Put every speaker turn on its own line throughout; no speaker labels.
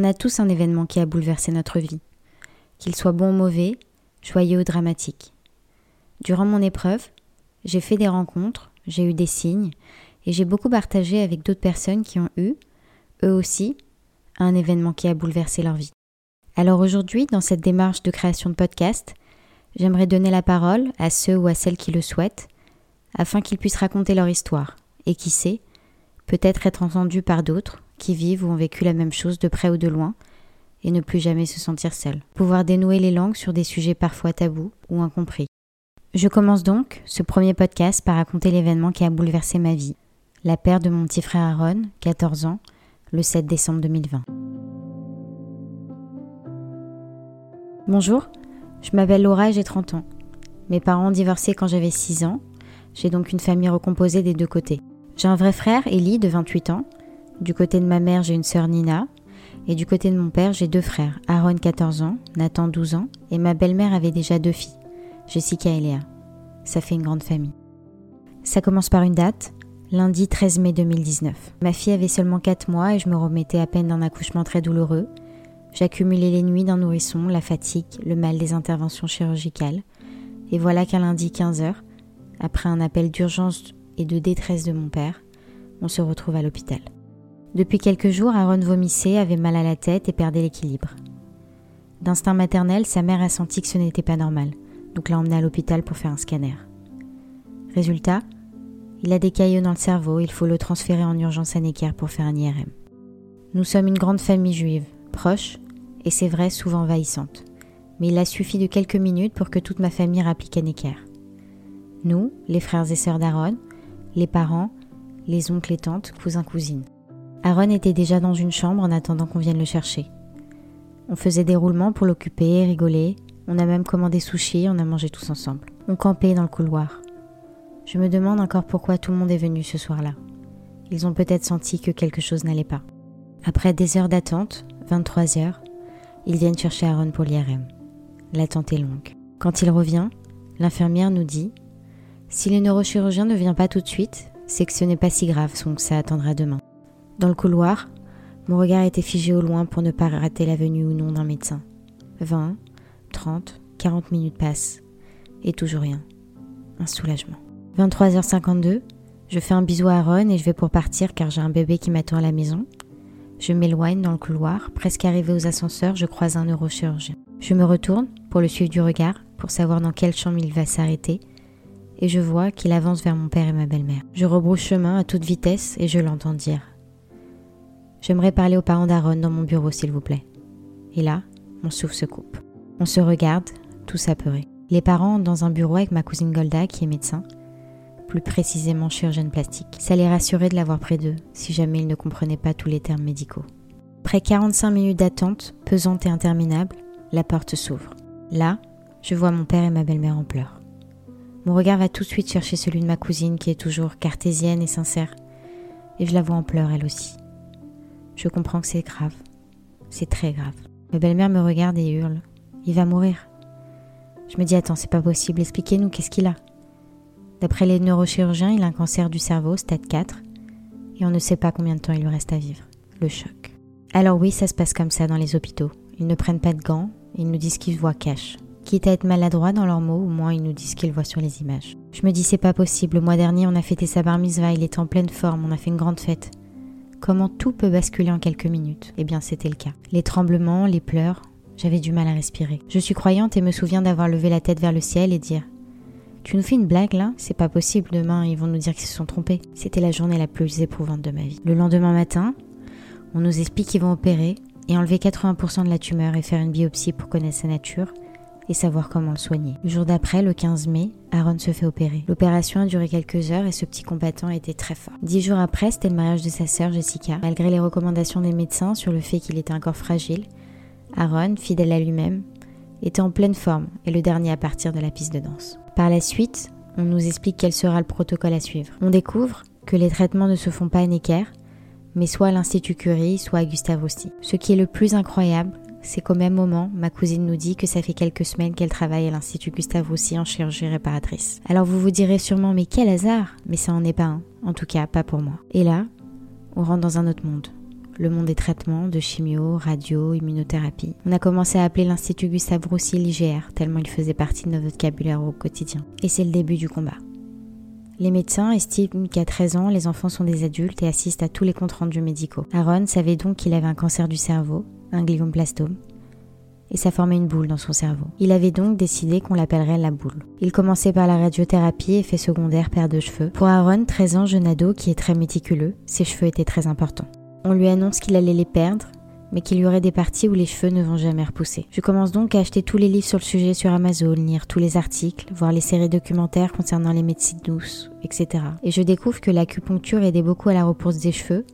On a tous un événement qui a bouleversé notre vie, qu'il soit bon ou mauvais, joyeux ou dramatique. Durant mon épreuve, j'ai fait des rencontres, j'ai eu des signes, et j'ai beaucoup partagé avec d'autres personnes qui ont eu, eux aussi, un événement qui a bouleversé leur vie. Alors aujourd'hui, dans cette démarche de création de podcast, j'aimerais donner la parole à ceux ou à celles qui le souhaitent, afin qu'ils puissent raconter leur histoire, et qui sait, peut-être être entendus par d'autres qui vivent ou ont vécu la même chose de près ou de loin, et ne plus jamais se sentir seuls. Pouvoir dénouer les langues sur des sujets parfois tabous ou incompris. Je commence donc ce premier podcast par raconter l'événement qui a bouleversé ma vie, la perte de mon petit frère Aaron, 14 ans, le 7 décembre 2020. Bonjour, je m'appelle Laura et j'ai 30 ans. Mes parents ont divorcé quand j'avais 6 ans, j'ai donc une famille recomposée des deux côtés. J'ai un vrai frère, Ellie, de 28 ans. Du côté de ma mère, j'ai une sœur Nina. Et du côté de mon père, j'ai deux frères, Aaron 14 ans, Nathan 12 ans, et ma belle-mère avait déjà deux filles, Jessica et Léa. Ça fait une grande famille. Ça commence par une date, lundi 13 mai 2019. Ma fille avait seulement 4 mois et je me remettais à peine d'un accouchement très douloureux. J'accumulais les nuits d'un nourrisson, la fatigue, le mal des interventions chirurgicales. Et voilà qu'un lundi 15h, après un appel d'urgence et de détresse de mon père, on se retrouve à l'hôpital. Depuis quelques jours, Aaron vomissait, avait mal à la tête et perdait l'équilibre. D'instinct maternel, sa mère a senti que ce n'était pas normal, donc l'a emmené à l'hôpital pour faire un scanner. Résultat, il a des caillots dans le cerveau, il faut le transférer en urgence à Necker pour faire un IRM. Nous sommes une grande famille juive, proche, et c'est vrai, souvent envahissante. Mais il a suffi de quelques minutes pour que toute ma famille rapplique à Necker. Nous, les frères et sœurs d'Aaron, les parents, les oncles et tantes, cousins, cousines. Aaron était déjà dans une chambre en attendant qu'on vienne le chercher. On faisait des roulements pour l'occuper, rigoler. On a même commandé sushi, on a mangé tous ensemble. On campait dans le couloir. Je me demande encore pourquoi tout le monde est venu ce soir-là. Ils ont peut-être senti que quelque chose n'allait pas. Après des heures d'attente, 23 heures, ils viennent chercher Aaron pour l'IRM. L'attente est longue. Quand il revient, l'infirmière nous dit Si le neurochirurgien ne vient pas tout de suite, c'est que ce n'est pas si grave, donc ça attendra demain. Dans le couloir, mon regard était figé au loin pour ne pas rater la venue ou non d'un médecin. 20, 30, 40 minutes passent, et toujours rien. Un soulagement. 23h52, je fais un bisou à Aaron et je vais pour partir car j'ai un bébé qui m'attend à la maison. Je m'éloigne dans le couloir, presque arrivé aux ascenseurs, je croise un neurochirurgien. Je me retourne pour le suivre du regard, pour savoir dans quelle chambre il va s'arrêter, et je vois qu'il avance vers mon père et ma belle-mère. Je rebrousse chemin à toute vitesse et je l'entends dire J'aimerais parler aux parents d'Aaron dans mon bureau, s'il vous plaît. Et là, mon souffle se coupe. On se regarde, tous apeurés. Les parents dans un bureau avec ma cousine Golda, qui est médecin, plus précisément chirurgienne plastique. Ça les rassurait de l'avoir près d'eux, si jamais ils ne comprenaient pas tous les termes médicaux. Après 45 minutes d'attente, pesante et interminable, la porte s'ouvre. Là, je vois mon père et ma belle-mère en pleurs. Mon regard va tout de suite chercher celui de ma cousine qui est toujours cartésienne et sincère, et je la vois en pleurs elle aussi. Je comprends que c'est grave. C'est très grave. Ma belle-mère me regarde et hurle. Il va mourir. Je me dis attends, c'est pas possible, expliquez-nous qu'est-ce qu'il a? D'après les neurochirurgiens, il a un cancer du cerveau, stade 4, et on ne sait pas combien de temps il lui reste à vivre. Le choc. Alors oui, ça se passe comme ça dans les hôpitaux. Ils ne prennent pas de gants, ils nous disent qu'ils voient cash. Quitte à être maladroits dans leurs mots, au moins ils nous disent qu'ils voient sur les images. Je me dis c'est pas possible, le mois dernier on a fêté sa bar mitzvah, il était en pleine forme, on a fait une grande fête. Comment tout peut basculer en quelques minutes Eh bien c'était le cas. Les tremblements, les pleurs, j'avais du mal à respirer. Je suis croyante et me souviens d'avoir levé la tête vers le ciel et dire tu nous fais une blague là? C'est pas possible, demain ils vont nous dire qu'ils se sont trompés. C'était la journée la plus éprouvante de ma vie. Le lendemain matin, on nous explique qu'ils vont opérer et enlever 80% de la tumeur et faire une biopsie pour connaître sa nature et savoir comment le soigner. Le jour d'après, le 15 mai, Aaron se fait opérer. L'opération a duré quelques heures et ce petit combattant était très fort. Dix jours après, c'était le mariage de sa sœur Jessica. Malgré les recommandations des médecins sur le fait qu'il était encore fragile, Aaron, fidèle à lui-même, était en pleine forme et le dernier à partir de la piste de danse. Par la suite, on nous explique quel sera le protocole à suivre. On découvre que les traitements ne se font pas à Necker, mais soit à l'Institut Curie, soit à Gustave Roussy. Ce qui est le plus incroyable, c'est qu'au même moment, ma cousine nous dit que ça fait quelques semaines qu'elle travaille à l'Institut Gustave Roussy en chirurgie réparatrice. Alors vous vous direz sûrement, mais quel hasard Mais ça en est pas un. En tout cas, pas pour moi. Et là, on rentre dans un autre monde. le monde des traitements, de chimio, radio, immunothérapie. On a commencé à appeler l'Institut Gustave Roussy l'IGR, tellement il faisait partie de notre vocabulaire au quotidien. Et c'est le début du combat. Les médecins estiment qu'à 13 ans, les enfants sont des adultes et assistent à tous les comptes rendus médicaux. Aaron savait donc qu'il avait un cancer du cerveau, un glioblastome, et ça formait une boule dans son cerveau. Il avait donc décidé qu'on l'appellerait la boule. Il commençait par la radiothérapie, effet secondaire, perte de cheveux. Pour Aaron, 13 ans, jeune ado qui est très méticuleux, ses cheveux étaient très importants. On lui annonce qu'il allait les perdre, mais qu'il y aurait des parties où les cheveux ne vont jamais repousser. Je commence donc à acheter tous les livres sur le sujet sur Amazon, lire tous les articles, voir les séries documentaires concernant les médecines douces, etc. Et je découvre que l'acupuncture aidait beaucoup à la repousse des cheveux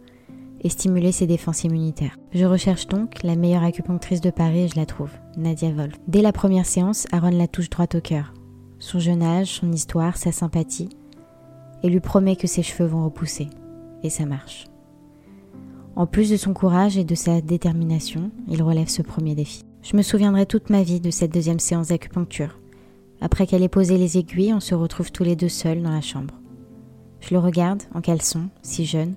et stimulait ses défenses immunitaires. Je recherche donc la meilleure acupunctrice de Paris et je la trouve, Nadia Wolf. Dès la première séance, Aaron la touche droit au cœur. Son jeune âge, son histoire, sa sympathie, et lui promet que ses cheveux vont repousser. Et ça marche. En plus de son courage et de sa détermination, il relève ce premier défi. Je me souviendrai toute ma vie de cette deuxième séance d'acupuncture. Après qu'elle ait posé les aiguilles, on se retrouve tous les deux seuls dans la chambre. Je le regarde, en caleçon, si jeune.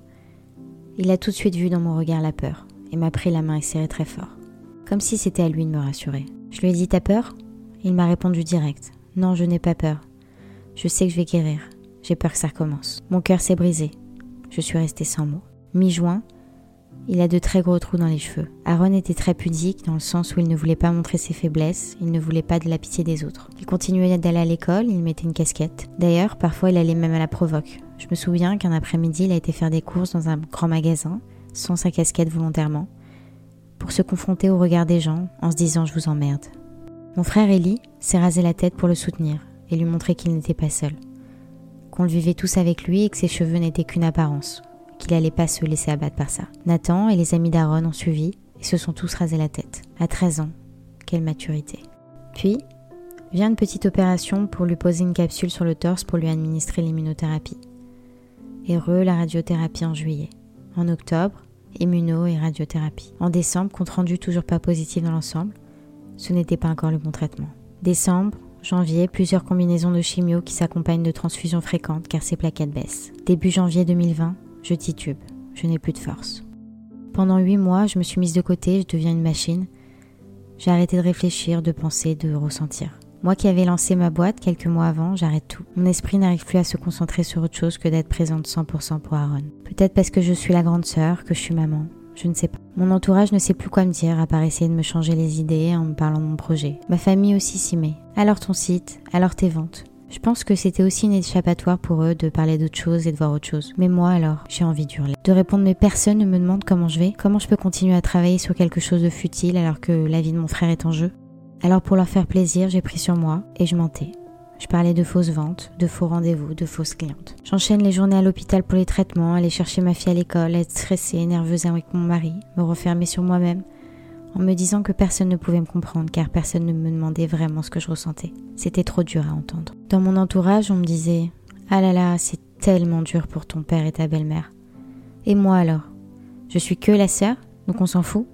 Il a tout de suite vu dans mon regard la peur, et m'a pris la main et serré très fort. Comme si c'était à lui de me rassurer. Je lui ai dit T'as peur? Il m'a répondu direct Non, je n'ai pas peur. Je sais que je vais guérir. J'ai peur que ça recommence. Mon cœur s'est brisé. Je suis restée sans mots. Mi-juin, il a de très gros trous dans les cheveux. Aaron était très pudique dans le sens où il ne voulait pas montrer ses faiblesses, il ne voulait pas de la pitié des autres. Il continuait d'aller à l'école, il mettait une casquette. D'ailleurs, parfois il allait même à la provoque. Je me souviens qu'un après-midi, il a été faire des courses dans un grand magasin, sans sa casquette volontairement, pour se confronter au regard des gens en se disant je vous emmerde. Mon frère Ellie s'est rasé la tête pour le soutenir et lui montrer qu'il n'était pas seul. Qu'on le vivait tous avec lui et que ses cheveux n'étaient qu'une apparence qu'il allait pas se laisser abattre par ça. Nathan et les amis d'Aaron ont suivi et se sont tous rasés la tête. À 13 ans, quelle maturité. Puis, vient une petite opération pour lui poser une capsule sur le torse pour lui administrer l'immunothérapie. Heureux la radiothérapie en juillet. En octobre, immuno et radiothérapie. En décembre, compte rendu toujours pas positif dans l'ensemble. Ce n'était pas encore le bon traitement. Décembre, janvier, plusieurs combinaisons de chimio qui s'accompagnent de transfusions fréquentes car ses plaquettes baissent. Début janvier 2020, je titube, je n'ai plus de force. Pendant huit mois, je me suis mise de côté, je deviens une machine. J'ai arrêté de réfléchir, de penser, de ressentir. Moi qui avais lancé ma boîte quelques mois avant, j'arrête tout. Mon esprit n'arrive plus à se concentrer sur autre chose que d'être présente 100% pour Aaron. Peut-être parce que je suis la grande sœur, que je suis maman, je ne sais pas. Mon entourage ne sait plus quoi me dire à part essayer de me changer les idées en me parlant de mon projet. Ma famille aussi s'y met. Alors ton site, alors tes ventes. Je pense que c'était aussi une échappatoire pour eux de parler d'autre chose et de voir autre chose. Mais moi alors, j'ai envie d'hurler. De répondre mais personne ne me demande comment je vais, comment je peux continuer à travailler sur quelque chose de futile alors que la vie de mon frère est en jeu? Alors pour leur faire plaisir, j'ai pris sur moi et je mentais. Je parlais de fausses ventes, de faux rendez-vous, de fausses clientes. J'enchaîne les journées à l'hôpital pour les traitements, aller chercher ma fille à l'école, être stressée, nerveuse avec mon mari, me refermer sur moi-même, en me disant que personne ne pouvait me comprendre car personne ne me demandait vraiment ce que je ressentais. C'était trop dur à entendre. Dans mon entourage, on me disait Ah là là, c'est tellement dur pour ton père et ta belle-mère. Et moi alors? Je suis que la sœur, donc on s'en fout?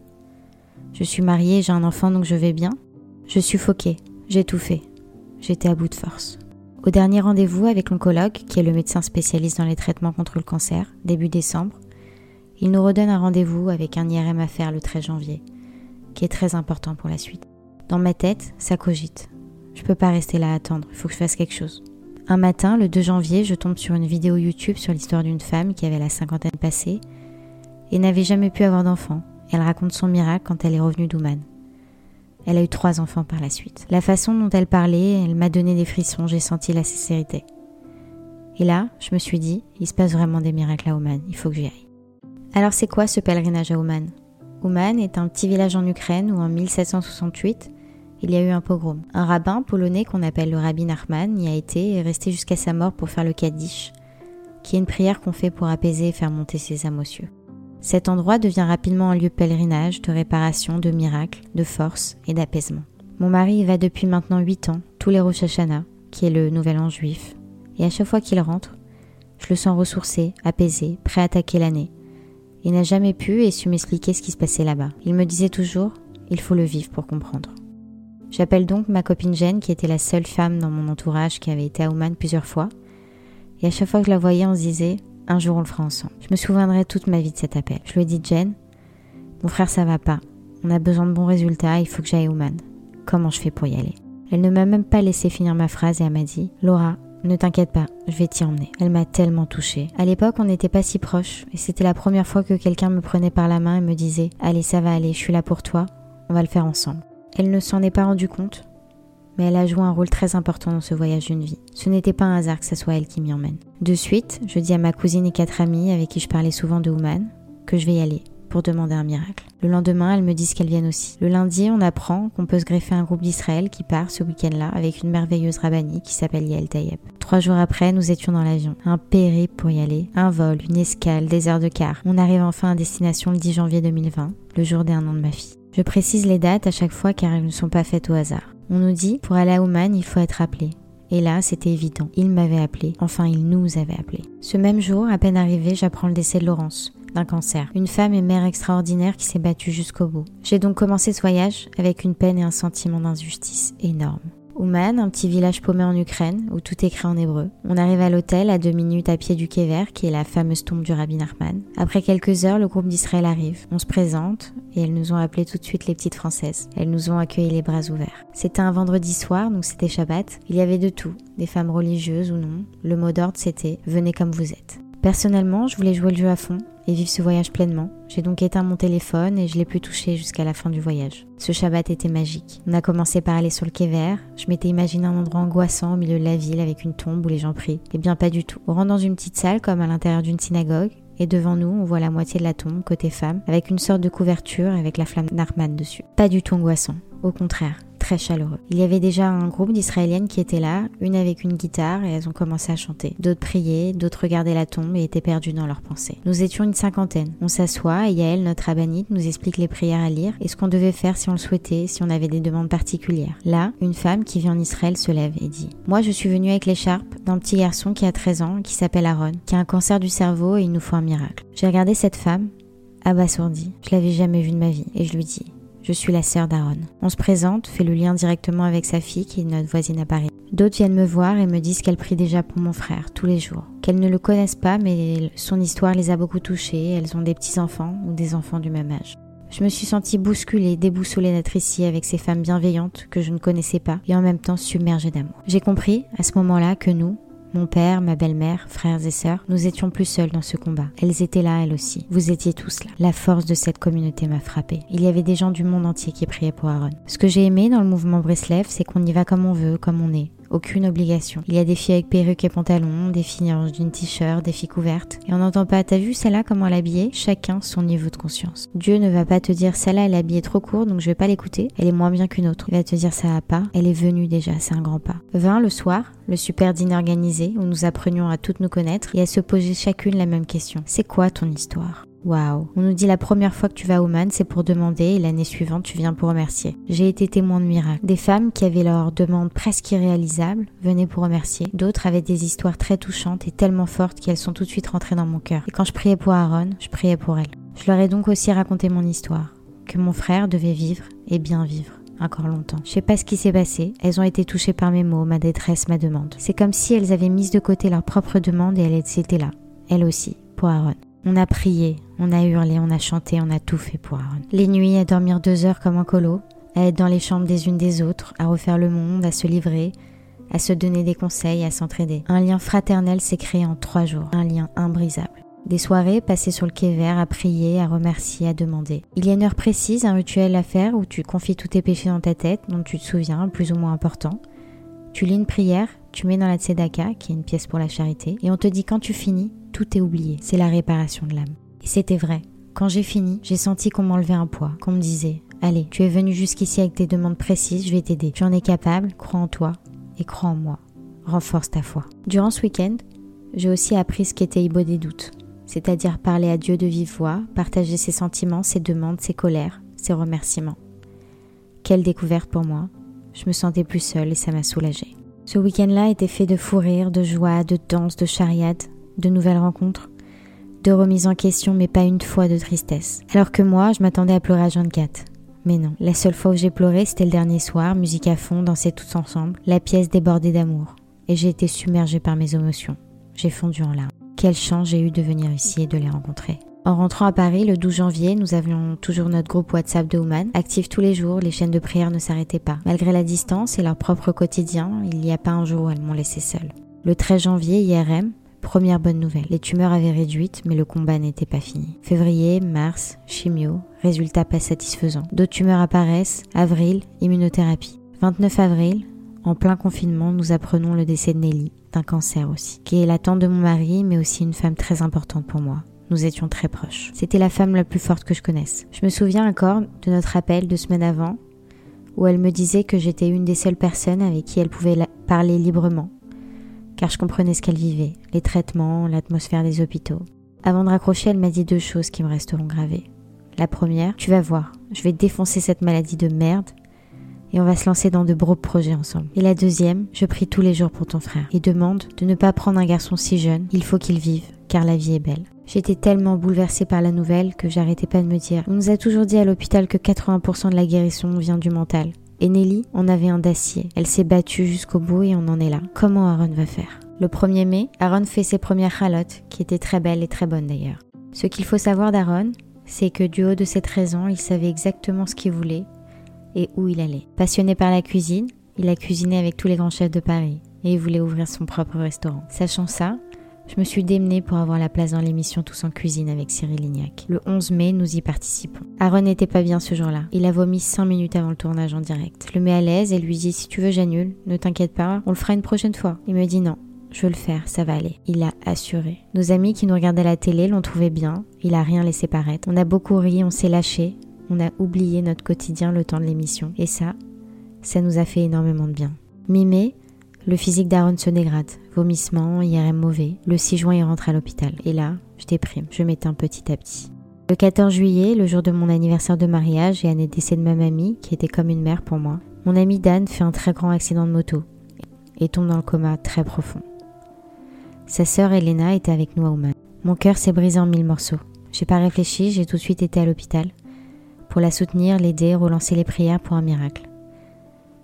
Je suis mariée, j'ai un enfant, donc je vais bien? Je tout fait. J'étais à bout de force. Au dernier rendez-vous avec l'oncologue, qui est le médecin spécialiste dans les traitements contre le cancer, début décembre, il nous redonne un rendez-vous avec un IRM à faire le 13 janvier qui est très important pour la suite. Dans ma tête, ça cogite. Je peux pas rester là à attendre, il faut que je fasse quelque chose. Un matin, le 2 janvier, je tombe sur une vidéo YouTube sur l'histoire d'une femme qui avait la cinquantaine passée et n'avait jamais pu avoir d'enfant. Elle raconte son miracle quand elle est revenue d'Ouman. Elle a eu trois enfants par la suite. La façon dont elle parlait, elle m'a donné des frissons, j'ai senti la sincérité. Et là, je me suis dit, il se passe vraiment des miracles à Ouman, il faut que j'y aille. Alors c'est quoi ce pèlerinage à Ouman Ouman est un petit village en Ukraine où en 1768, il y a eu un pogrom. Un rabbin polonais qu'on appelle le rabbin Nachman y a été et est resté jusqu'à sa mort pour faire le Kaddish, qui est une prière qu'on fait pour apaiser et faire monter ses âmes aux cieux. Cet endroit devient rapidement un lieu de pèlerinage, de réparation, de miracle, de force et d'apaisement. Mon mari y va depuis maintenant 8 ans, tous les Rosh Hashanah, qui est le nouvel an juif, et à chaque fois qu'il rentre, je le sens ressourcé, apaisé, prêt à attaquer l'année, il n'a jamais pu et su m'expliquer ce qui se passait là-bas. Il me disait toujours il faut le vivre pour comprendre. J'appelle donc ma copine Jen, qui était la seule femme dans mon entourage qui avait été à Oman plusieurs fois. Et à chaque fois que je la voyais, on se disait un jour on le fera ensemble. Je me souviendrai toute ma vie de cet appel. Je lui ai dit Jen, Mon frère, ça va pas. On a besoin de bons résultats, il faut que j'aille au Man. Comment je fais pour y aller? Elle ne m'a même pas laissé finir ma phrase et elle m'a dit Laura, ne t'inquiète pas, je vais t'y emmener. Elle m'a tellement touchée. À l'époque, on n'était pas si proches et c'était la première fois que quelqu'un me prenait par la main et me disait Allez, ça va aller, je suis là pour toi, on va le faire ensemble. Elle ne s'en est pas rendue compte, mais elle a joué un rôle très important dans ce voyage d'une vie. Ce n'était pas un hasard que ce soit elle qui m'y emmène. De suite, je dis à ma cousine et quatre amies avec qui je parlais souvent de Ouman que je vais y aller pour demander un miracle. Le lendemain, elles me disent qu'elles viennent aussi. Le lundi, on apprend qu'on peut se greffer un groupe d'Israël qui part ce week-end-là avec une merveilleuse rabbanie qui s'appelle Yael Tayeb. Trois jours après, nous étions dans l'avion. Un périple pour y aller, un vol, une escale, des heures de car. On arrive enfin à destination le 10 janvier 2020, le jour des un an de ma fille. Je précise les dates à chaque fois car elles ne sont pas faites au hasard. On nous dit, pour aller à Oman, il faut être appelé. Et là, c'était évident. Il m'avait appelé. Enfin, il nous avait appelé. Ce même jour, à peine arrivé, j'apprends le décès de Laurence d'un cancer. Une femme et mère extraordinaire qui s'est battue jusqu'au bout. J'ai donc commencé ce voyage avec une peine et un sentiment d'injustice énorme. Ouman, un petit village paumé en Ukraine où tout est écrit en hébreu. On arrive à l'hôtel à deux minutes à pied du quai qui est la fameuse tombe du rabbin Nachman. Après quelques heures, le groupe d'Israël arrive. On se présente et elles nous ont appelé tout de suite les petites françaises. Elles nous ont accueillis les bras ouverts. C'était un vendredi soir, donc c'était Shabbat. Il y avait de tout, des femmes religieuses ou non. Le mot d'ordre c'était venez comme vous êtes. Personnellement, je voulais jouer le jeu à fond et vivre ce voyage pleinement. J'ai donc éteint mon téléphone et je l'ai plus touché jusqu'à la fin du voyage. Ce Shabbat était magique. On a commencé par aller sur le quai vert. Je m'étais imaginé un endroit angoissant au milieu de la ville avec une tombe où les gens prient. Eh bien pas du tout. On rentre dans une petite salle comme à l'intérieur d'une synagogue et devant nous, on voit la moitié de la tombe, côté femme, avec une sorte de couverture avec la flamme d'Arman dessus. Pas du tout angoissant. Au contraire, très chaleureux. Il y avait déjà un groupe d'Israéliennes qui étaient là, une avec une guitare et elles ont commencé à chanter. D'autres priaient, d'autres regardaient la tombe et étaient perdues dans leurs pensées. Nous étions une cinquantaine. On s'assoit et Yael, notre rabbinite, nous explique les prières à lire et ce qu'on devait faire si on le souhaitait, si on avait des demandes particulières. Là, une femme qui vit en Israël se lève et dit Moi, je suis venue avec l'écharpe d'un petit garçon qui a 13 ans, qui s'appelle Aaron, qui a un cancer du cerveau et il nous faut un miracle. J'ai regardé cette femme, abasourdie. Je l'avais jamais vue de ma vie et je lui dis je suis la sœur d'Aaron. On se présente, fait le lien directement avec sa fille qui est notre voisine à Paris. D'autres viennent me voir et me disent qu'elle prie déjà pour mon frère tous les jours. Qu'elles ne le connaissent pas mais son histoire les a beaucoup touchées, elles ont des petits-enfants ou des enfants du même âge. Je me suis sentie bousculée, déboussolée d'être ici avec ces femmes bienveillantes que je ne connaissais pas et en même temps submergée d'amour. J'ai compris à ce moment-là que nous, mon père, ma belle-mère, frères et sœurs, nous étions plus seuls dans ce combat. Elles étaient là, elles aussi. Vous étiez tous là. La force de cette communauté m'a frappée. Il y avait des gens du monde entier qui priaient pour Aaron. Ce que j'ai aimé dans le mouvement Breslev, c'est qu'on y va comme on veut, comme on est aucune obligation. Il y a des filles avec perruque et pantalon, des filles en jean t-shirt, des filles couvertes. Et on n'entend pas, t'as vu celle-là comment elle est Chacun son niveau de conscience. Dieu ne va pas te dire, celle-là elle est habillée trop court, donc je vais pas l'écouter, elle est moins bien qu'une autre. Il va te dire, ça va pas, elle est venue déjà, c'est un grand pas. 20 le soir, le super dîner organisé où nous apprenions à toutes nous connaître et à se poser chacune la même question. C'est quoi ton histoire? Waouh On nous dit la première fois que tu vas au Man, c'est pour demander et l'année suivante, tu viens pour remercier. J'ai été témoin de miracles. Des femmes qui avaient leurs demandes presque irréalisables venaient pour remercier. D'autres avaient des histoires très touchantes et tellement fortes qu'elles sont tout de suite rentrées dans mon cœur. Et quand je priais pour Aaron, je priais pour elles. Je leur ai donc aussi raconté mon histoire, que mon frère devait vivre et bien vivre encore longtemps. Je sais pas ce qui s'est passé. Elles ont été touchées par mes mots, ma détresse, ma demande. C'est comme si elles avaient mis de côté leur propre demande et elles étaient là. Elles aussi, pour Aaron. On a prié, on a hurlé, on a chanté, on a tout fait pour Aaron. Les nuits à dormir deux heures comme un colo, à être dans les chambres des unes des autres, à refaire le monde, à se livrer, à se donner des conseils, à s'entraider. Un lien fraternel s'est créé en trois jours, un lien imbrisable. Des soirées passées sur le quai vert à prier, à remercier, à demander. Il y a une heure précise, un rituel à faire où tu confies tous tes péchés dans ta tête, dont tu te souviens, plus ou moins important. Tu lis une prière, tu mets dans la tzedaka, qui est une pièce pour la charité, et on te dit quand tu finis, tout est oublié. C'est la réparation de l'âme. Et c'était vrai. Quand j'ai fini, j'ai senti qu'on m'enlevait un poids, qu'on me disait Allez, tu es venu jusqu'ici avec tes demandes précises, je vais t'aider. Tu en es capable, crois en toi et crois en moi. Renforce ta foi. Durant ce week-end, j'ai aussi appris ce qu'était Ibo des doutes, c'est-à-dire parler à Dieu de vive voix, partager ses sentiments, ses demandes, ses colères, ses remerciements. Quelle découverte pour moi. Je me sentais plus seule et ça m'a soulagée. Ce week-end-là était fait de fou rire, de joie, de danse, de chariade, de nouvelles rencontres, de remises en question, mais pas une fois de tristesse. Alors que moi, je m'attendais à pleurer à 24. Mais non, la seule fois où j'ai pleuré, c'était le dernier soir, musique à fond, dansé tous ensemble, la pièce débordée d'amour. Et j'ai été submergée par mes émotions. J'ai fondu en larmes. Quelle chance j'ai eu de venir ici et de les rencontrer. En rentrant à Paris le 12 janvier, nous avions toujours notre groupe WhatsApp de Ouman, actif tous les jours, les chaînes de prière ne s'arrêtaient pas. Malgré la distance et leur propre quotidien, il n'y a pas un jour où elles m'ont laissé seule. Le 13 janvier, IRM, première bonne nouvelle. Les tumeurs avaient réduite, mais le combat n'était pas fini. Février, mars, chimio, résultat pas satisfaisant. D'autres tumeurs apparaissent, avril, immunothérapie. 29 avril, en plein confinement, nous apprenons le décès de Nelly, d'un cancer aussi, qui est la tante de mon mari, mais aussi une femme très importante pour moi. Nous étions très proches. C'était la femme la plus forte que je connaisse. Je me souviens encore de notre appel deux semaines avant, où elle me disait que j'étais une des seules personnes avec qui elle pouvait parler librement, car je comprenais ce qu'elle vivait, les traitements, l'atmosphère des hôpitaux. Avant de raccrocher, elle m'a dit deux choses qui me resteront gravées. La première, tu vas voir, je vais défoncer cette maladie de merde et on va se lancer dans de beaux projets ensemble. Et la deuxième, je prie tous les jours pour ton frère et demande de ne pas prendre un garçon si jeune, il faut qu'il vive, car la vie est belle. J'étais tellement bouleversée par la nouvelle que j'arrêtais pas de me dire. On nous a toujours dit à l'hôpital que 80% de la guérison vient du mental. Et Nelly en avait un d'acier. Elle s'est battue jusqu'au bout et on en est là. Comment Aaron va faire? Le 1er mai, Aaron fait ses premières halottes, qui étaient très belles et très bonnes d'ailleurs. Ce qu'il faut savoir d'Aaron, c'est que du haut de ses 13 ans, il savait exactement ce qu'il voulait et où il allait. Passionné par la cuisine, il a cuisiné avec tous les grands chefs de Paris et il voulait ouvrir son propre restaurant. Sachant ça, je me suis démenée pour avoir la place dans l'émission Tous en cuisine avec Cyril Lignac. Le 11 mai, nous y participons. Aaron n'était pas bien ce jour-là. Il a vomi 5 minutes avant le tournage en direct. Je le mets à l'aise et lui dis si tu veux j'annule, ne t'inquiète pas, on le fera une prochaine fois. Il me dit non. Je veux le faire, ça va aller. Il a assuré. Nos amis qui nous regardaient la télé l'ont trouvé bien. Il a rien laissé paraître. On a beaucoup ri, on s'est lâché. On a oublié notre quotidien le temps de l'émission. Et ça, ça nous a fait énormément de bien. Mi-mai, le physique d'Aaron se dégrade. Vomissement, IRM mauvais. Le 6 juin, il rentre à l'hôpital. Et là, je déprime. Je m'éteins petit à petit. Le 14 juillet, le jour de mon anniversaire de mariage et année décès de ma mamie, qui était comme une mère pour moi, mon ami Dan fait un très grand accident de moto et tombe dans le coma très profond. Sa sœur Elena était avec nous à Oman. Mon cœur s'est brisé en mille morceaux. J'ai pas réfléchi, j'ai tout de suite été à l'hôpital pour la soutenir, l'aider, relancer les prières pour un miracle.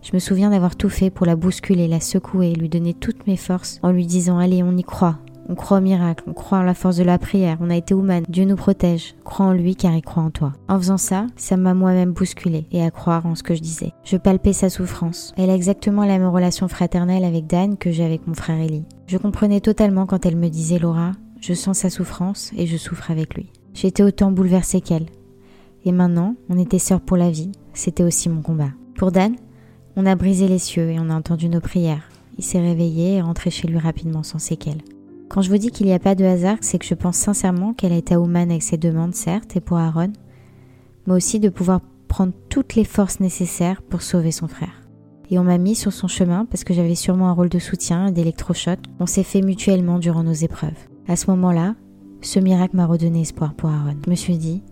Je me souviens d'avoir tout fait pour la bousculer, la secouer, lui donner toutes mes forces en lui disant Allez, on y croit. On croit au miracle, on croit en la force de la prière, on a été humain, Dieu nous protège, crois en lui car il croit en toi. En faisant ça, ça m'a moi-même bousculé et à croire en ce que je disais. Je palpais sa souffrance. Elle a exactement la même relation fraternelle avec Dan que j'ai avec mon frère Ellie. Je comprenais totalement quand elle me disait Laura, je sens sa souffrance et je souffre avec lui. J'étais autant bouleversée qu'elle. Et maintenant, on était sœurs pour la vie, c'était aussi mon combat. Pour Dan, on a brisé les cieux et on a entendu nos prières. Il s'est réveillé et rentré chez lui rapidement sans séquelles. Quand je vous dis qu'il n'y a pas de hasard, c'est que je pense sincèrement qu'elle été à Ouman avec ses demandes, certes, et pour Aaron, mais aussi de pouvoir prendre toutes les forces nécessaires pour sauver son frère. Et on m'a mis sur son chemin parce que j'avais sûrement un rôle de soutien et d'électrochoc. On s'est fait mutuellement durant nos épreuves. À ce moment-là, ce miracle m'a redonné espoir pour Aaron. Je me suis dit,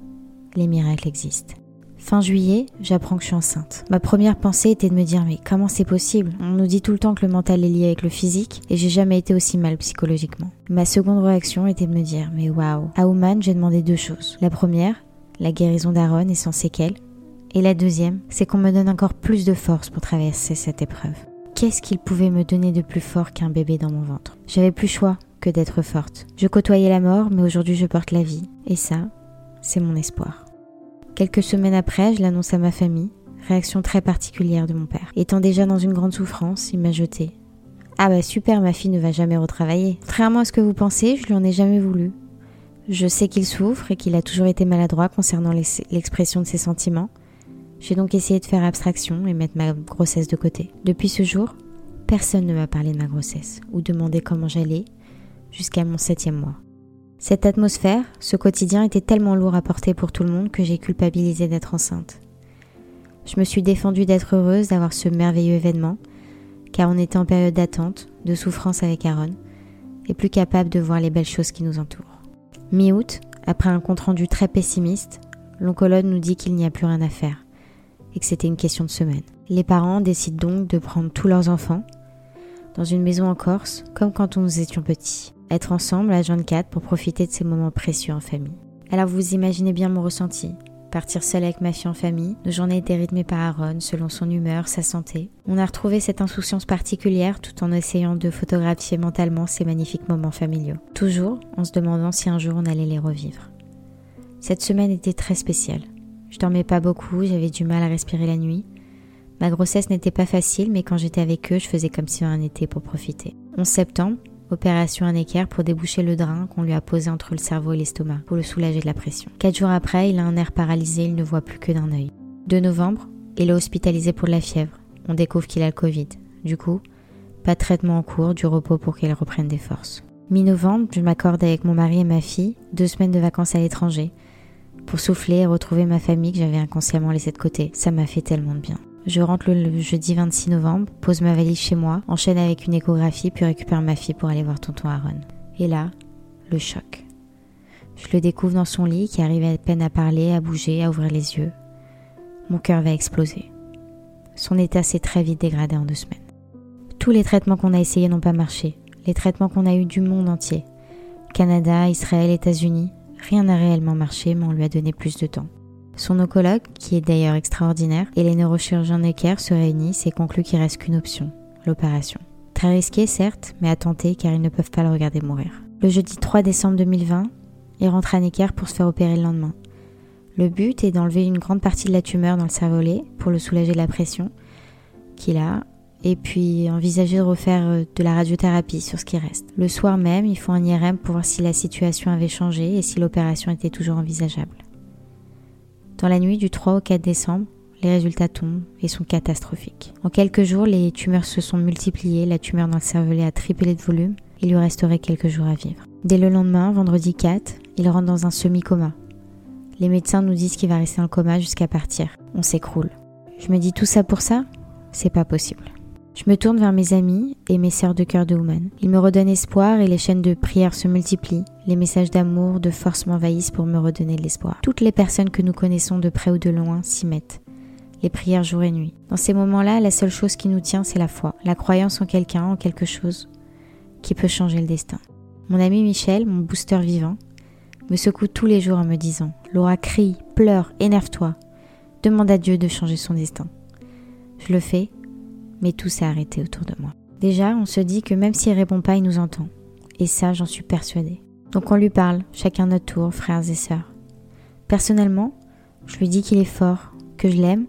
les miracles existent. Fin juillet, j'apprends que je suis enceinte. Ma première pensée était de me dire mais comment c'est possible? On nous dit tout le temps que le mental est lié avec le physique et j'ai jamais été aussi mal psychologiquement. Ma seconde réaction était de me dire mais waouh. À Ouman, j'ai demandé deux choses. La première, la guérison d'Aaron et sans séquelles. Et la deuxième, c'est qu'on me donne encore plus de force pour traverser cette épreuve. Qu'est-ce qu'il pouvait me donner de plus fort qu'un bébé dans mon ventre? J'avais plus choix que d'être forte. Je côtoyais la mort, mais aujourd'hui je porte la vie. Et ça, c'est mon espoir. Quelques semaines après, je l'annonce à ma famille. Réaction très particulière de mon père. Étant déjà dans une grande souffrance, il m'a jeté. Ah bah super, ma fille ne va jamais retravailler. Contrairement à ce que vous pensez, je lui en ai jamais voulu. Je sais qu'il souffre et qu'il a toujours été maladroit concernant l'expression de ses sentiments. J'ai donc essayé de faire abstraction et mettre ma grossesse de côté. Depuis ce jour, personne ne m'a parlé de ma grossesse ou demandé comment j'allais jusqu'à mon septième mois. Cette atmosphère, ce quotidien était tellement lourd à porter pour tout le monde que j'ai culpabilisé d'être enceinte. Je me suis défendue d'être heureuse d'avoir ce merveilleux événement, car on était en période d'attente, de souffrance avec Aaron, et plus capable de voir les belles choses qui nous entourent. Mi-août, après un compte-rendu très pessimiste, l'oncologue nous dit qu'il n'y a plus rien à faire, et que c'était une question de semaine. Les parents décident donc de prendre tous leurs enfants, dans une maison en Corse, comme quand nous étions petits être ensemble à 24 pour profiter de ces moments précieux en famille. Alors vous imaginez bien mon ressenti. Partir seul avec ma fille en famille, nos journées étaient rythmées par Aaron selon son humeur, sa santé. On a retrouvé cette insouciance particulière tout en essayant de photographier mentalement ces magnifiques moments familiaux. Toujours en se demandant si un jour on allait les revivre. Cette semaine était très spéciale. Je dormais pas beaucoup, j'avais du mal à respirer la nuit. Ma grossesse n'était pas facile, mais quand j'étais avec eux, je faisais comme si on était pour profiter. 11 septembre, opération un équerre pour déboucher le drain qu'on lui a posé entre le cerveau et l'estomac, pour le soulager de la pression. Quatre jours après, il a un air paralysé, il ne voit plus que d'un œil. 2 novembre, il est hospitalisé pour de la fièvre. On découvre qu'il a le Covid. Du coup, pas de traitement en cours, du repos pour qu'il reprenne des forces. Mi-novembre, je m'accorde avec mon mari et ma fille deux semaines de vacances à l'étranger pour souffler et retrouver ma famille que j'avais inconsciemment laissée de côté. Ça m'a fait tellement de bien. Je rentre le jeudi 26 novembre, pose ma valise chez moi, enchaîne avec une échographie, puis récupère ma fille pour aller voir tonton Aaron. Et là, le choc. Je le découvre dans son lit, qui arrive à peine à parler, à bouger, à ouvrir les yeux. Mon cœur va exploser. Son état s'est très vite dégradé en deux semaines. Tous les traitements qu'on a essayés n'ont pas marché. Les traitements qu'on a eus du monde entier. Canada, Israël, États-Unis. Rien n'a réellement marché, mais on lui a donné plus de temps. Son oncologue, qui est d'ailleurs extraordinaire, et les neurochirurgiens Necker se réunissent et concluent qu'il reste qu'une option, l'opération. Très risqué, certes, mais à tenter car ils ne peuvent pas le regarder mourir. Le jeudi 3 décembre 2020, il rentre à Necker pour se faire opérer le lendemain. Le but est d'enlever une grande partie de la tumeur dans le cervelet pour le soulager de la pression qu'il a et puis envisager de refaire euh, de la radiothérapie sur ce qui reste. Le soir même, ils font un IRM pour voir si la situation avait changé et si l'opération était toujours envisageable. Dans la nuit du 3 au 4 décembre, les résultats tombent et sont catastrophiques. En quelques jours, les tumeurs se sont multipliées, la tumeur dans le cervelet a triplé de volume, il lui resterait quelques jours à vivre. Dès le lendemain, vendredi 4, il rentre dans un semi-coma. Les médecins nous disent qu'il va rester en coma jusqu'à partir. On s'écroule. Je me dis tout ça pour ça? C'est pas possible. Je me tourne vers mes amis et mes sœurs de cœur de Woman. Ils me redonnent espoir et les chaînes de prière se multiplient. Les messages d'amour, de force m'envahissent pour me redonner de l'espoir. Toutes les personnes que nous connaissons de près ou de loin s'y mettent. Les prières jour et nuit. Dans ces moments-là, la seule chose qui nous tient, c'est la foi, la croyance en quelqu'un, en quelque chose qui peut changer le destin. Mon ami Michel, mon booster vivant, me secoue tous les jours en me disant Laura crie, pleure, énerve-toi. Demande à Dieu de changer son destin. Je le fais mais tout s'est arrêté autour de moi. Déjà, on se dit que même s'il répond pas, il nous entend. Et ça, j'en suis persuadée. Donc on lui parle, chacun notre tour, frères et sœurs. Personnellement, je lui dis qu'il est fort, que je l'aime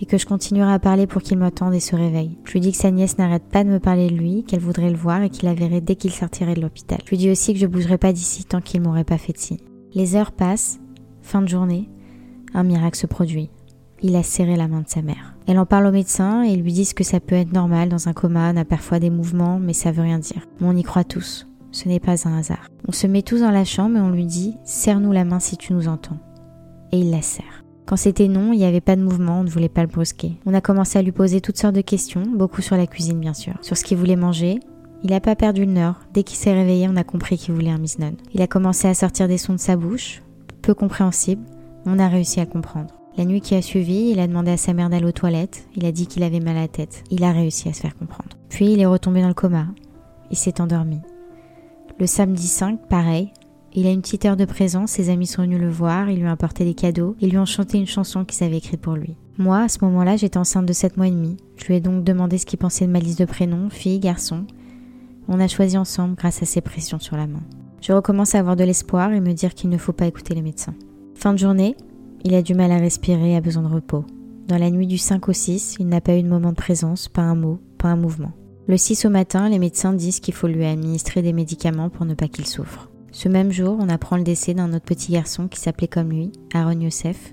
et que je continuerai à parler pour qu'il m'entende et se réveille. Je lui dis que sa nièce n'arrête pas de me parler de lui, qu'elle voudrait le voir et qu'il la verrait dès qu'il sortirait de l'hôpital. Je lui dis aussi que je bougerai pas d'ici tant qu'il m'aurait pas fait de signe. Les heures passent, fin de journée, un miracle se produit. Il a serré la main de sa mère. Elle en parle au médecin et ils lui disent que ça peut être normal dans un coma, on a parfois des mouvements, mais ça veut rien dire. Mais on y croit tous. Ce n'est pas un hasard. On se met tous dans la chambre et on lui dit Serre-nous la main si tu nous entends. Et il la serre. Quand c'était non, il n'y avait pas de mouvement, on ne voulait pas le brusquer. On a commencé à lui poser toutes sortes de questions, beaucoup sur la cuisine bien sûr, sur ce qu'il voulait manger. Il n'a pas perdu le nord. Dès qu'il s'est réveillé, on a compris qu'il voulait un misnon. Il a commencé à sortir des sons de sa bouche, peu compréhensibles. On a réussi à comprendre. La nuit qui a suivi, il a demandé à sa mère d'aller aux toilettes. Il a dit qu'il avait mal à la tête. Il a réussi à se faire comprendre. Puis il est retombé dans le coma. Il s'est endormi. Le samedi 5, pareil. Il a une petite heure de présence, ses amis sont venus le voir, ils lui ont apporté des cadeaux, ils lui ont chanté une chanson qu'ils avaient écrite pour lui. Moi, à ce moment-là, j'étais enceinte de 7 mois et demi. Je lui ai donc demandé ce qu'il pensait de ma liste de prénoms, fille, garçon. On a choisi ensemble grâce à ses pressions sur la main. Je recommence à avoir de l'espoir et me dire qu'il ne faut pas écouter les médecins. Fin de journée, il a du mal à respirer a besoin de repos. Dans la nuit du 5 au 6, il n'a pas eu de moment de présence, pas un mot, pas un mouvement. Le 6 au matin, les médecins disent qu'il faut lui administrer des médicaments pour ne pas qu'il souffre. Ce même jour, on apprend le décès d'un autre petit garçon qui s'appelait comme lui, Aaron Youssef,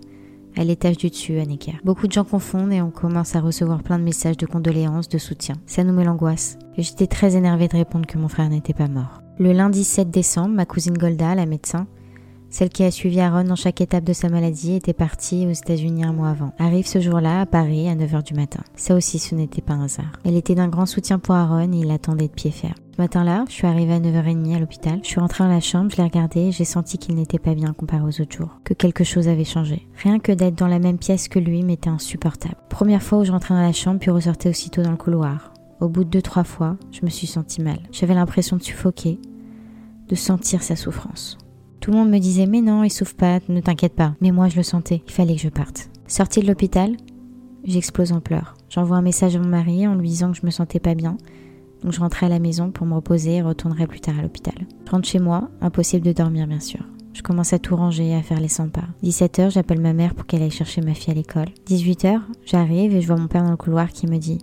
à l'étage du dessus à Necker. Beaucoup de gens confondent et on commence à recevoir plein de messages de condoléances, de soutien. Ça nous met l'angoisse. J'étais très énervée de répondre que mon frère n'était pas mort. Le lundi 7 décembre, ma cousine Golda, la médecin, celle qui a suivi Aaron dans chaque étape de sa maladie était partie aux États-Unis un mois avant. Arrive ce jour-là à Paris à 9h du matin. Ça aussi, ce n'était pas un hasard. Elle était d'un grand soutien pour Aaron et il attendait de pied ferme. Ce matin-là, je suis arrivée à 9h30 à l'hôpital. Je suis rentrée dans la chambre, je l'ai regardé et j'ai senti qu'il n'était pas bien comparé aux autres jours. Que quelque chose avait changé. Rien que d'être dans la même pièce que lui m'était insupportable. Première fois où je rentrais dans la chambre puis ressortais aussitôt dans le couloir. Au bout de deux, trois fois, je me suis sentie mal. J'avais l'impression de suffoquer, de sentir sa souffrance. Tout le monde me disait mais non, il souffre pas, ne t'inquiète pas. Mais moi je le sentais, il fallait que je parte. Sortie de l'hôpital, j'explose en pleurs. J'envoie un message à mon mari en lui disant que je me sentais pas bien. Donc je rentrais à la maison pour me reposer et retournerai plus tard à l'hôpital. Je rentre chez moi, impossible de dormir bien sûr. Je commence à tout ranger à faire les 100 pas. 17h, j'appelle ma mère pour qu'elle aille chercher ma fille à l'école. 18h, j'arrive et je vois mon père dans le couloir qui me dit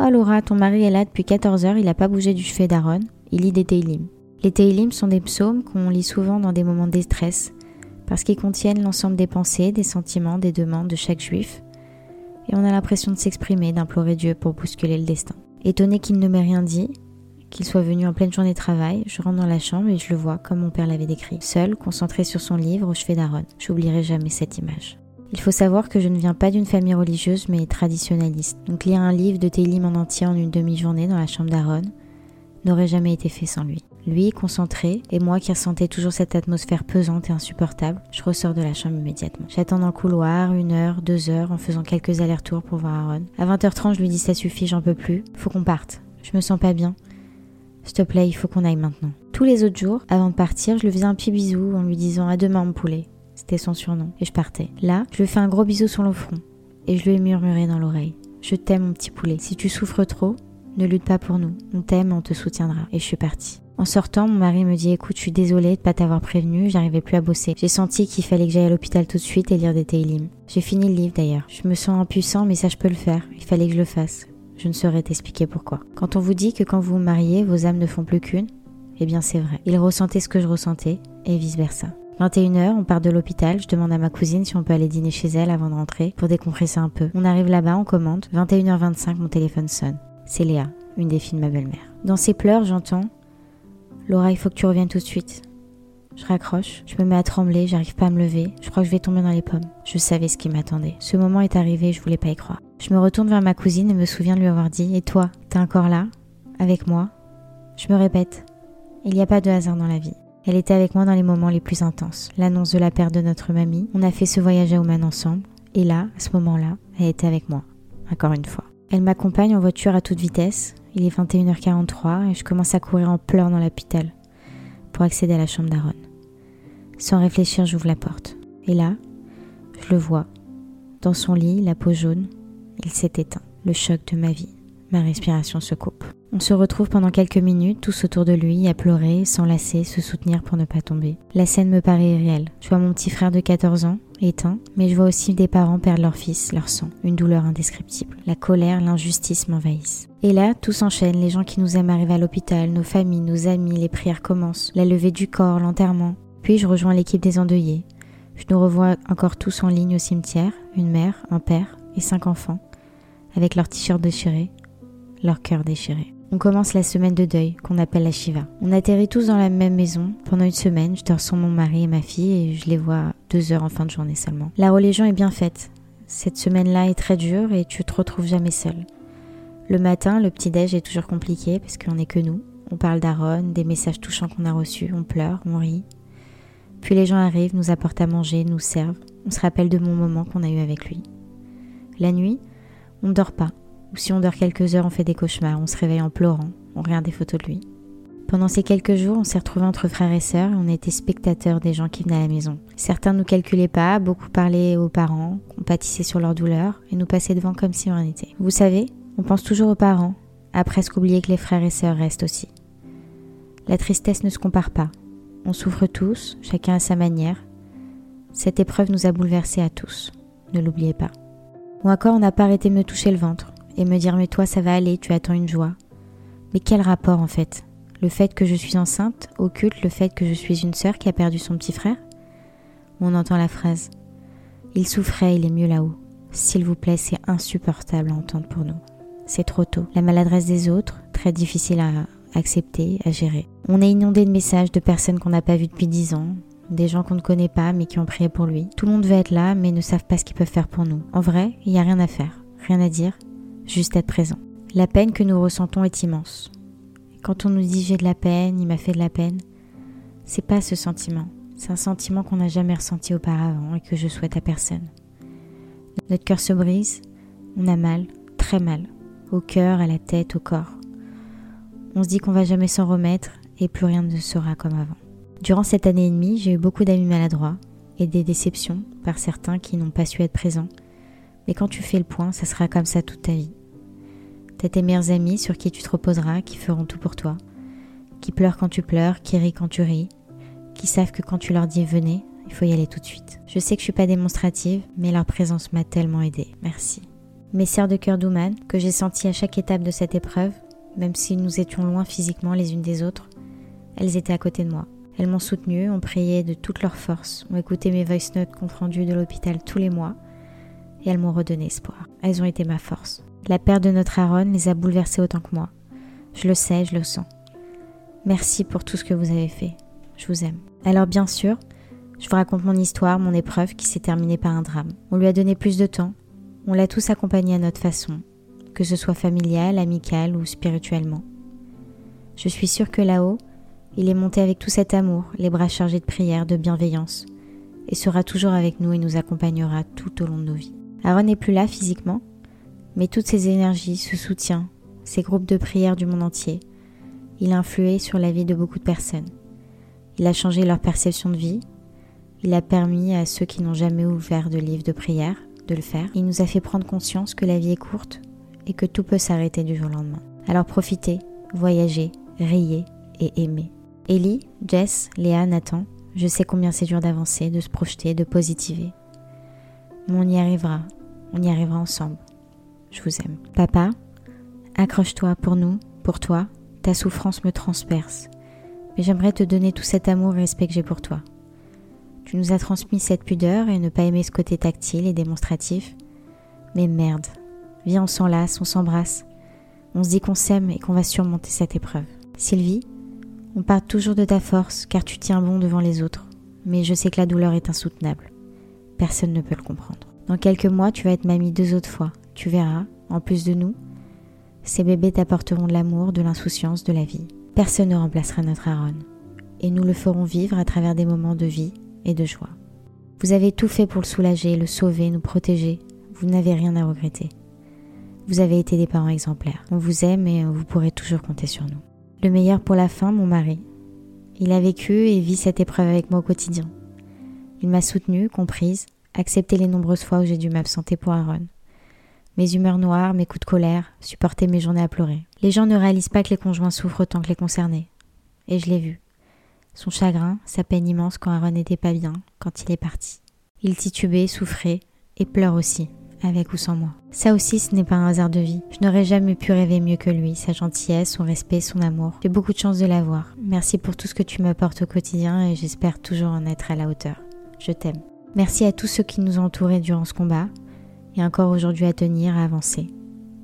Oh Laura, ton mari est là depuis 14h, il n'a pas bougé du chevet d'Aaron, il lit des Teilim. Les Teilim sont des psaumes qu'on lit souvent dans des moments de détresse, parce qu'ils contiennent l'ensemble des pensées, des sentiments, des demandes de chaque juif, et on a l'impression de s'exprimer, d'implorer Dieu pour bousculer le destin. Étonné qu'il ne m'ait rien dit, qu'il soit venu en pleine journée de travail, je rentre dans la chambre et je le vois comme mon père l'avait décrit, seul, concentré sur son livre au chevet d'Aaron. J'oublierai jamais cette image. Il faut savoir que je ne viens pas d'une famille religieuse mais traditionnaliste. Donc lire un livre de Télim en entier en une demi-journée dans la chambre d'Aaron n'aurait jamais été fait sans lui. Lui, concentré, et moi qui ressentais toujours cette atmosphère pesante et insupportable, je ressors de la chambre immédiatement. J'attends dans le couloir une heure, deux heures, en faisant quelques allers-retours pour voir Aaron. À 20h30, je lui dis ça suffit, j'en peux plus, faut qu'on parte. Je me sens pas bien. S'il te plaît, il faut qu'on aille maintenant. Tous les autres jours, avant de partir, je lui faisais un petit bisou en lui disant à demain mon poulet. C'était son surnom, et je partais. Là, je lui fais un gros bisou sur le front, et je lui ai murmuré dans l'oreille. Je t'aime mon petit poulet. Si tu souffres trop, ne lutte pas pour nous. On t'aime, on te soutiendra. Et je suis partie. En sortant, mon mari me dit écoute, je suis désolée de pas t'avoir prévenu, j'arrivais plus à bosser. J'ai senti qu'il fallait que j'aille à l'hôpital tout de suite et lire des Teilim. J'ai fini le livre d'ailleurs. Je me sens impuissant, mais ça je peux le faire. Il fallait que je le fasse. Je ne saurais t'expliquer pourquoi. Quand on vous dit que quand vous vous mariez, vos âmes ne font plus qu'une, eh bien c'est vrai. Il ressentait ce que je ressentais, et vice versa. 21h, on part de l'hôpital, je demande à ma cousine si on peut aller dîner chez elle avant de rentrer pour décompresser un peu. On arrive là-bas, on commande. 21h25, mon téléphone sonne. C'est Léa, une des filles de ma belle-mère. Dans ses pleurs, j'entends Laura, il faut que tu reviennes tout de suite. Je raccroche, je me mets à trembler, j'arrive pas à me lever, je crois que je vais tomber dans les pommes. Je savais ce qui m'attendait. Ce moment est arrivé, je voulais pas y croire. Je me retourne vers ma cousine et me souviens de lui avoir dit Et toi, t'es encore là? Avec moi? Je me répète Il n'y a pas de hasard dans la vie. Elle était avec moi dans les moments les plus intenses. L'annonce de la perte de notre mamie, on a fait ce voyage à Oman ensemble, et là, à ce moment-là, elle était avec moi. Encore une fois. Elle m'accompagne en voiture à toute vitesse, il est 21h43 et je commence à courir en pleurs dans l'hôpital pour accéder à la chambre d'Aaron. Sans réfléchir, j'ouvre la porte. Et là, je le vois. Dans son lit, la peau jaune, il s'est éteint. Le choc de ma vie. Ma respiration se coupe. On se retrouve pendant quelques minutes, tous autour de lui, à pleurer, s'enlacer, se soutenir pour ne pas tomber. La scène me paraît irréelle. Je vois mon petit frère de 14 ans, éteint, mais je vois aussi des parents perdre leur fils, leur sang. Une douleur indescriptible. La colère, l'injustice m'envahissent. Et là, tout s'enchaîne, les gens qui nous aiment arrivent à l'hôpital, nos familles, nos amis, les prières commencent, la levée du corps, l'enterrement. Puis je rejoins l'équipe des endeuillés. Je nous revois encore tous en ligne au cimetière, une mère, un père et cinq enfants, avec leurs t-shirts déchirés, leur cœur déchiré. On commence la semaine de deuil, qu'on appelle la Shiva. On atterrit tous dans la même maison. Pendant une semaine, je dors sans mon mari et ma fille et je les vois deux heures en fin de journée seulement. La religion est bien faite. Cette semaine-là est très dure et tu te retrouves jamais seul. Le matin, le petit-déj est toujours compliqué parce qu'on n'est que nous. On parle d'Aaron, des messages touchants qu'on a reçus, on pleure, on rit. Puis les gens arrivent, nous apportent à manger, nous servent. On se rappelle de mon moment qu'on a eu avec lui. La nuit, on ne dort pas. Ou si on dort quelques heures, on fait des cauchemars, on se réveille en pleurant, on regarde des photos de lui. Pendant ces quelques jours, on s'est retrouvés entre frères et sœurs et on était spectateurs des gens qui venaient à la maison. Certains ne nous calculaient pas, beaucoup parlaient aux parents, compatissaient sur leur douleur et nous passaient devant comme si on rien n'était. Vous savez, on pense toujours aux parents, à presque oublier que les frères et sœurs restent aussi. La tristesse ne se compare pas. On souffre tous, chacun à sa manière. Cette épreuve nous a bouleversés à tous. Ne l'oubliez pas. Ou encore, on n'a pas arrêté de me toucher le ventre et me dire Mais toi, ça va aller, tu attends une joie. Mais quel rapport en fait? Le fait que je suis enceinte occulte le fait que je suis une sœur qui a perdu son petit frère? On entend la phrase Il souffrait, il est mieux là-haut. S'il vous plaît, c'est insupportable à entendre pour nous c'est trop tôt. La maladresse des autres, très difficile à accepter, à gérer. On est inondé de messages de personnes qu'on n'a pas vues depuis dix ans, des gens qu'on ne connaît pas mais qui ont prié pour lui. Tout le monde veut être là mais ne savent pas ce qu'ils peuvent faire pour nous. En vrai, il n'y a rien à faire, rien à dire, juste être présent. La peine que nous ressentons est immense. quand on nous dit j'ai de la peine, il m'a fait de la peine, c'est pas ce sentiment. C'est un sentiment qu'on n'a jamais ressenti auparavant et que je souhaite à personne. Notre cœur se brise, on a mal, très mal au cœur, à la tête, au corps. On se dit qu'on va jamais s'en remettre et plus rien ne sera comme avant. Durant cette année et demie, j'ai eu beaucoup d'amis maladroits et des déceptions par certains qui n'ont pas su être présents. Mais quand tu fais le point, ça sera comme ça toute ta vie. T'as tes meilleurs amis sur qui tu te reposeras, qui feront tout pour toi, qui pleurent quand tu pleures, qui rient quand tu ris, qui savent que quand tu leur dis venez, il faut y aller tout de suite. Je sais que je suis pas démonstrative, mais leur présence m'a tellement aidée. Merci. Mes sœurs de cœur d'Ouman, que j'ai senties à chaque étape de cette épreuve, même si nous étions loin physiquement les unes des autres, elles étaient à côté de moi. Elles m'ont soutenue, ont prié de toute leur force, ont écouté mes voice notes compte de l'hôpital tous les mois, et elles m'ont redonné espoir. Elles ont été ma force. La perte de notre Aaron les a bouleversées autant que moi. Je le sais, je le sens. Merci pour tout ce que vous avez fait. Je vous aime. Alors bien sûr, je vous raconte mon histoire, mon épreuve qui s'est terminée par un drame. On lui a donné plus de temps. On l'a tous accompagné à notre façon, que ce soit familial, amical ou spirituellement. Je suis sûre que là-haut, il est monté avec tout cet amour, les bras chargés de prière, de bienveillance, et sera toujours avec nous et nous accompagnera tout au long de nos vies. Aaron n'est plus là physiquement, mais toutes ses énergies, ce soutien, ces groupes de prière du monde entier, il a influé sur la vie de beaucoup de personnes. Il a changé leur perception de vie, il a permis à ceux qui n'ont jamais ouvert de livre de prière de le faire. Il nous a fait prendre conscience que la vie est courte et que tout peut s'arrêter du jour au lendemain. Alors profitez, voyagez, riez et aimez. Ellie, Jess, Léa, Nathan, je sais combien c'est dur d'avancer, de se projeter, de positiver. Mais on y arrivera, on y arrivera ensemble. Je vous aime. Papa, accroche-toi pour nous, pour toi, ta souffrance me transperce. Mais j'aimerais te donner tout cet amour et respect que j'ai pour toi. Tu nous as transmis cette pudeur et ne pas aimer ce côté tactile et démonstratif. Mais merde, viens on s'enlace, on s'embrasse. On se dit qu'on s'aime et qu'on va surmonter cette épreuve. Sylvie, on part toujours de ta force car tu tiens bon devant les autres, mais je sais que la douleur est insoutenable. Personne ne peut le comprendre. Dans quelques mois, tu vas être mamie deux autres fois. Tu verras, en plus de nous, ces bébés t'apporteront de l'amour, de l'insouciance, de la vie. Personne ne remplacera notre Aaron. Et nous le ferons vivre à travers des moments de vie et de joie. Vous avez tout fait pour le soulager, le sauver, nous protéger. Vous n'avez rien à regretter. Vous avez été des parents exemplaires. On vous aime et vous pourrez toujours compter sur nous. Le meilleur pour la fin, mon mari. Il a vécu et vit cette épreuve avec moi au quotidien. Il m'a soutenue, comprise, accepté les nombreuses fois où j'ai dû m'absenter pour Aaron. Mes humeurs noires, mes coups de colère, supporter mes journées à pleurer. Les gens ne réalisent pas que les conjoints souffrent autant que les concernés. Et je l'ai vu. Son chagrin, sa peine immense quand Aaron n'était pas bien, quand il est parti. Il titubait, souffrait, et pleure aussi, avec ou sans moi. Ça aussi, ce n'est pas un hasard de vie. Je n'aurais jamais pu rêver mieux que lui, sa gentillesse, son respect, son amour. J'ai beaucoup de chance de l'avoir. Merci pour tout ce que tu m'apportes au quotidien et j'espère toujours en être à la hauteur. Je t'aime. Merci à tous ceux qui nous ont entourés durant ce combat et encore aujourd'hui à tenir, à avancer.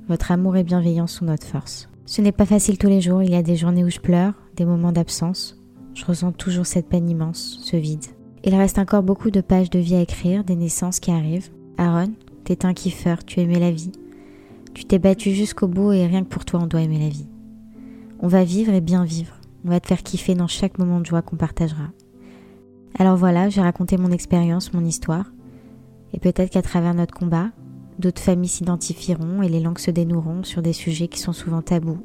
Votre amour et bienveillance sont notre force. Ce n'est pas facile tous les jours, il y a des journées où je pleure, des moments d'absence. Je ressens toujours cette peine immense, ce vide. Il reste encore beaucoup de pages de vie à écrire, des naissances qui arrivent. Aaron, T'es un kiffeur, tu aimais la vie. Tu t'es battu jusqu'au bout et rien que pour toi on doit aimer la vie. On va vivre et bien vivre. On va te faire kiffer dans chaque moment de joie qu'on partagera. Alors voilà, j'ai raconté mon expérience, mon histoire. Et peut-être qu'à travers notre combat, d'autres familles s'identifieront et les langues se dénoueront sur des sujets qui sont souvent tabous,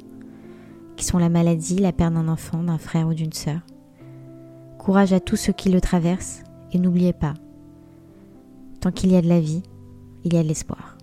qui sont la maladie, la perte d'un enfant, d'un frère ou d'une sœur. Courage à tous ceux qui le traversent et n'oubliez pas, tant qu'il y a de la vie, il y a de l'espoir.